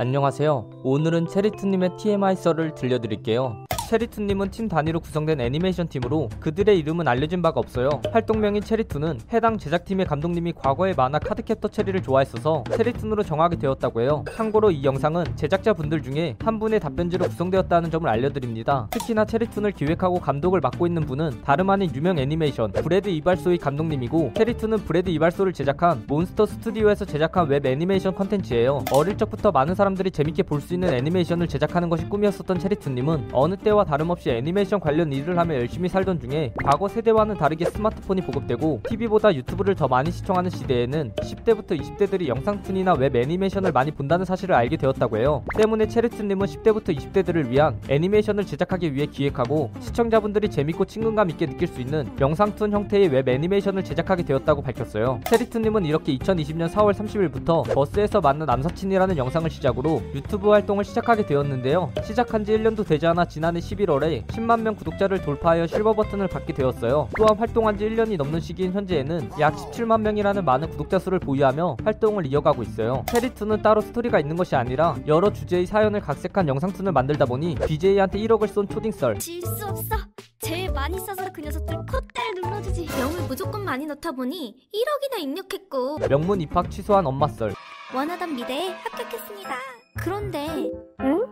안녕하세요. 오늘은 체리툰님의 TMI 썰을 들려드릴게요. 체리툰님은 팀 단위로 구성된 애니메이션 팀으로 그들의 이름은 알려진 바가 없어요. 활동명인 체리툰은 해당 제작팀의 감독님이 과거의 만화 카드캡터 체리를 좋아했어서 체리툰으로 정하게 되었다고 해요. 참고로 이 영상은 제작자분들 중에 한 분의 답변지로 구성되었다는 점을 알려드립니다. 특히나 체리툰을 기획하고 감독을 맡고 있는 분은 다름 아닌 유명 애니메이션 브래드 이발소의 감독님이고 체리툰은 브래드 이발소를 제작한 몬스터 스튜디오에서 제작한 웹 애니메이션 컨텐츠예요. 어릴 적부터 많은 사람들이 재밌게 볼 수 있는 애니메이션을 제작하는 것이 꿈이었었던 체리툰님은 어느 때와 세대와 다름없이 애니메이션 관련 일을 하며 열심히 살던 중에 과거 세대와는 다르게 스마트폰이 보급되고 TV보다 유튜브를 더 많이 시청하는 시대에는 10대부터 20대들이 영상툰이나 웹 애니메이션을 많이 본다는 사실을 알게 되었다고 해요. 때문에 체리툰님은 10대부터 20대들을 위한 애니메이션을 제작하기 위해 기획하고 시청자분들이 재밌고 친근감 있게 느낄 수 있는 영상툰 형태의 웹 애니메이션을 제작하게 되었다고 밝혔어요. 체리툰님은 이렇게 2020년 4월 30일부터 버스에서 만난 남사친이라는 영상을 시작으로 유튜브 활동을 시작하게 되었는데요. 시작한 지 1년도 되지 않아 지난해 11월에 10만 명 구독자를 돌파하여 실버 버튼을 받게 되었어요. 또한 활동한 지 1년이 넘는 시기인 현재에는 약 17만 명이라는 많은 구독자 수를 보유하며 활동을 이어가고 있어요. 페리2는 따로 스토리가 있는 것이 아니라 여러 주제의 사연을 각색한 영상툰을 만들다 보니 BJ한테 1억을 쏜 초딩썰. 질 수 없어. 제일 많이 써서 그 녀석들 콧대를 눌러주지. 명을 무조건 많이 넣다 보니 1억이나 입력했고 명문 입학 취소한 엄마 썰. 원하던 미대에 합격했습니다. 그런데 응?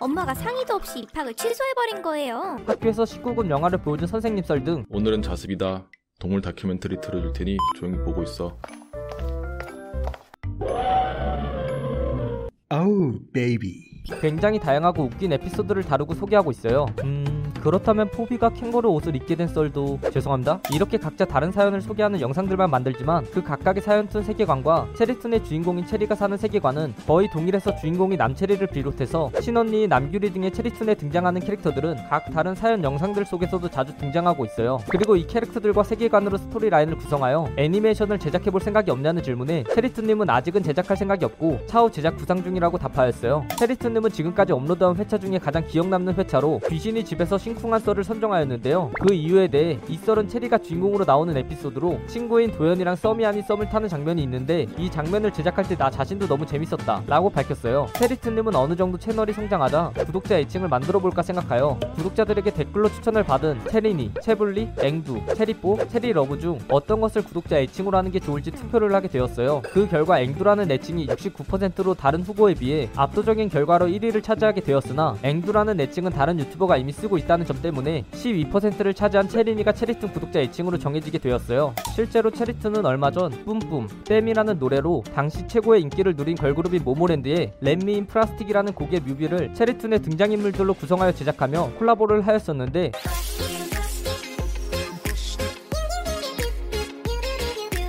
엄마가 상의도 없이 입학을 취소해버린 거예요. 학교에서 19금 영화를 보여준 선생님 썰 등 오늘은 자습이다. 동물 다큐멘터리 틀어줄 테니 조용히 보고 있어. Oh, baby. 굉장히 다양하고 웃긴 에피소드를 다루고 소개하고 있어요. 음, 그렇다면 포비가 캥거루 옷을 입게 된 썰도 죄송합니다. 이렇게 각자 다른 사연을 소개하는 영상들만 만들지만 그 각각의 사연 툰 세계관과 체리툰의 주인공인 체리가 사는 세계관은 거의 동일해서 주인공이 남체리를 비롯해서 신언니, 남규리 등의 체리툰에 등장하는 캐릭터들은 각 다른 사연 영상들 속에서도 자주 등장하고 있어요. 그리고 이 캐릭터들과 세계관으로 스토리 라인을 구성하여 애니메이션을 제작해볼 생각이 없냐는 질문에 체리툰님은 아직은 제작할 생각이 없고 차후 제작 구상 중이라고 답하였어요. 체리툰 님은 지금까지 업로드한 회차 중에 가장 기억 남는 회차로 귀신이 집에서 심쿵한 썰을 선정하였는데요. 그 이유에 대해 이 썰은 체리가 주인공으로 나오는 에피소드로 친구인 썸이 아닌 썸을 타는 장면이 있는데 이 장면을 제작할 때 나 자신도 너무 재밌었다 라고 밝혔어요. 체리툰님은 어느 정도 채널이 성장하자 구독자 애칭을 만들어 볼까 생각하여 구독자들에게 댓글로 추천을 받은 체리니, 체블리, 앵두, 체리뽀, 체리러브 중 어떤 것을 구독자 애칭으로 하는 게 좋을지 투표를 하게 되었어요. 그 결과 앵두라는 애칭이 69%로 다른 후보에 비해 압도적인 결과로 1위를 차지하게 되었으나 앵두라는 애칭은 다른 유튜버가 이미 쓰고 있다 는 점 때문에 12%를 차지한 체리니가 체리툰 구독자 애칭으로 정해지게 되었어요. 실제로 체리툰은 얼마 전 뿜뿜, BAAM이라는 노래로 당시 최고의 인기를 누린 걸그룹인 모모랜드의 Wrap Me In Plastic이라는 곡의 뮤비를 체리툰의 등장인물들로 구성하여 제작하며 콜라보를 하였었는데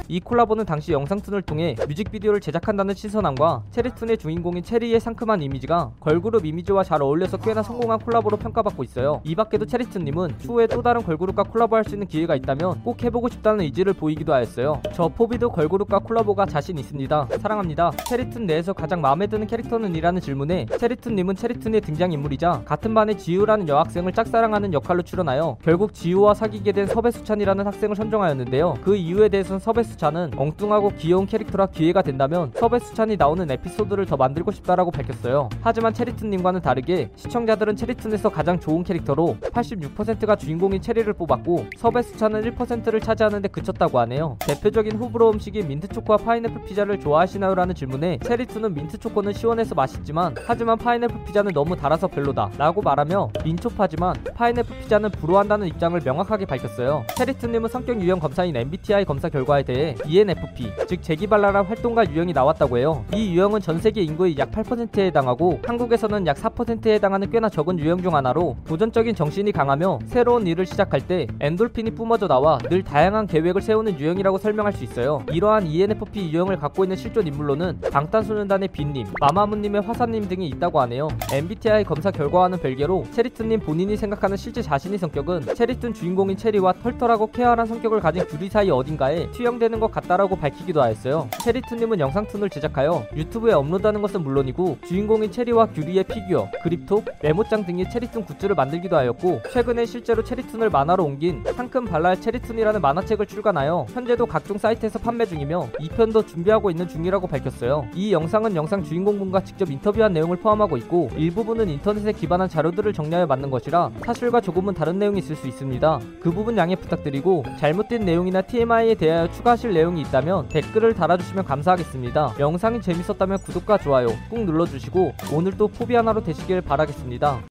이 콜라보는 당시 영상툰을 통해 뮤직비디오를 제작한다는 신선함과 체리툰의 주인공인 체리의 상큼한 이미지가 걸그룹 이미지와 잘 어울려서 꽤나 성공한 콜라보로 평가받고 있어요. 이 밖에도 체리툰님은 추후에 또 다른 걸그룹과 콜라보할 수 있는 기회가 있다면 꼭 해보고 싶다는 의지를 보이기도 하였어요. 저 포비도 걸그룹과 콜라보가 자신 있습니다. 사랑합니다. 체리툰 내에서 가장 마음에 드는 캐릭터는 이라는 질문에 체리툰님은 체리툰의 등장인물이자 같은 반의 지우라는 여학생을 짝사랑하는 역할로 출연하여 결국 지우와 사귀게 된 서배수찬이라는 학생을 선정하였는데요. 그 이유에 대해서는 서배수 서배수찬은 엉뚱하고 귀여운 캐릭터라 기회가 된다면 서배수찬이 나오는 에피소드를 더 만들고 싶다라고 밝혔어요. 하지만 체리툰님과는 다르게 시청자들은 체리툰에서 가장 좋은 캐릭터로 86%가 주인공인 체리를 뽑았고 서배수찬은 1%를 차지하는데 그쳤다고 하네요. 대표적인 호불호 음식인 민트초코와 파인애플 피자를 좋아하시나요? 라는 질문에 체리툰은 민트초코는 시원해서 맛있지만 하지만 파인애플 피자는 너무 달아서 별로다 라고 말하며 민초파지만 파인애플 피자는 불호한다는 입장을 명확하게 밝혔어요. 체리툰님은 성격 유형 검사인 MBTI 검사 결과에 대해 ENFP, 즉 재기발랄한 활동가 유형이 나왔다고 해요. 이 유형은 전 세계 인구의 약 8%에 해당하고 한국에서는 약 4%에 해당하는 꽤나 적은 유형 중 하나로 도전적인 정신이 강하며 새로운 일을 시작할 때 엔돌핀이 뿜어져 나와 늘 다양한 계획을 세우는 유형이라고 설명할 수 있어요. 이러한 ENFP 유형을 갖고 있는 실존 인물로는 방탄소년단의 뷔님, 마마무님의 화사님 등이 있다고 하네요. MBTI 검사 결과와는 별개로 체리툰님 본인이 생각하는 실제 자신의 성격은 체리툰 주인공인 체리와 털털하고 쾌활한 성격을 가진 규리 사이 어딘가에 투영되는 하는 것 같다라고 밝히기도 하였어요. 체리툰님은 영상툰을 제작하여 유튜브에 업로드하는 것은 물론이고 주인공인 체리와 규리의 피규어, 그립톡, 메모장 등의 체리툰 굿즈를 만들기도 하였고 최근에 실제로 체리툰을 만화로 옮긴 상큼 발랄 체리툰이라는 만화책을 출간하여 현재도 각종 사이트에서 판매 중이며 2편도 준비하고 있는 중이라고 밝혔어요. 이 영상은 영상 주인공분과 직접 인터뷰한 내용을 포함하고 있고 일부분은 인터넷에 기반한 자료들을 정리하여 만든 것이라 사실과 조금은 다른 내용이 있을 수 있습니다. 그 부분 양해 부탁드리고 잘못된 내용이나 TMI에 대하여 추가 하실 내용이 있다면 댓글을 달아주시면 감사하겠습니다. 영상이 재밌었다면 구독과 좋아요 꾹 눌러주시고 오늘도 포비 하나로 되시길 바라겠습니다.